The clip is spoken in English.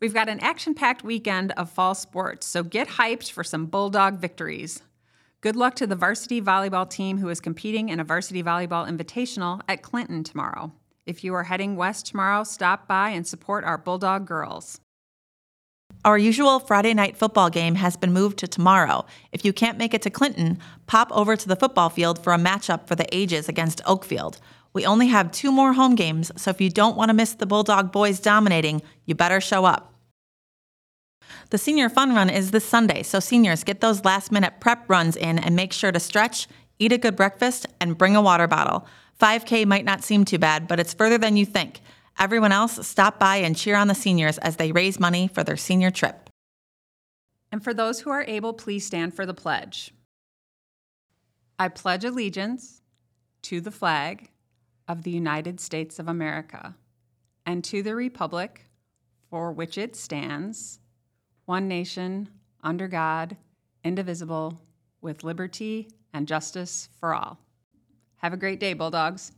We've got an action packed weekend of fall sports, so get hyped for some Bulldog victories. Good luck to the varsity volleyball team who is competing in a varsity volleyball invitational at Clinton tomorrow. If you are heading west tomorrow, stop by and support our Bulldog girls. Our usual Friday night football game has been moved to tomorrow. If you can't make it to Clinton, pop over to the football field for a matchup for the ages against Oakfield. We only have two more home games, so if you don't want to miss the Bulldog boys dominating, you better show up. The Senior Fun Run is this Sunday, so seniors get those last minute prep runs in and make sure to stretch, eat a good breakfast, and bring a water bottle. 5K might not seem too bad, but it's further than you think. Everyone else, stop by and cheer on the seniors as they raise money for their senior trip. And for those who are able, please stand for the pledge. I pledge allegiance to the flag of the United States of America and to the republic for which it stands, one nation, under God, indivisible, with liberty and justice for all. Have a great day, Bulldogs.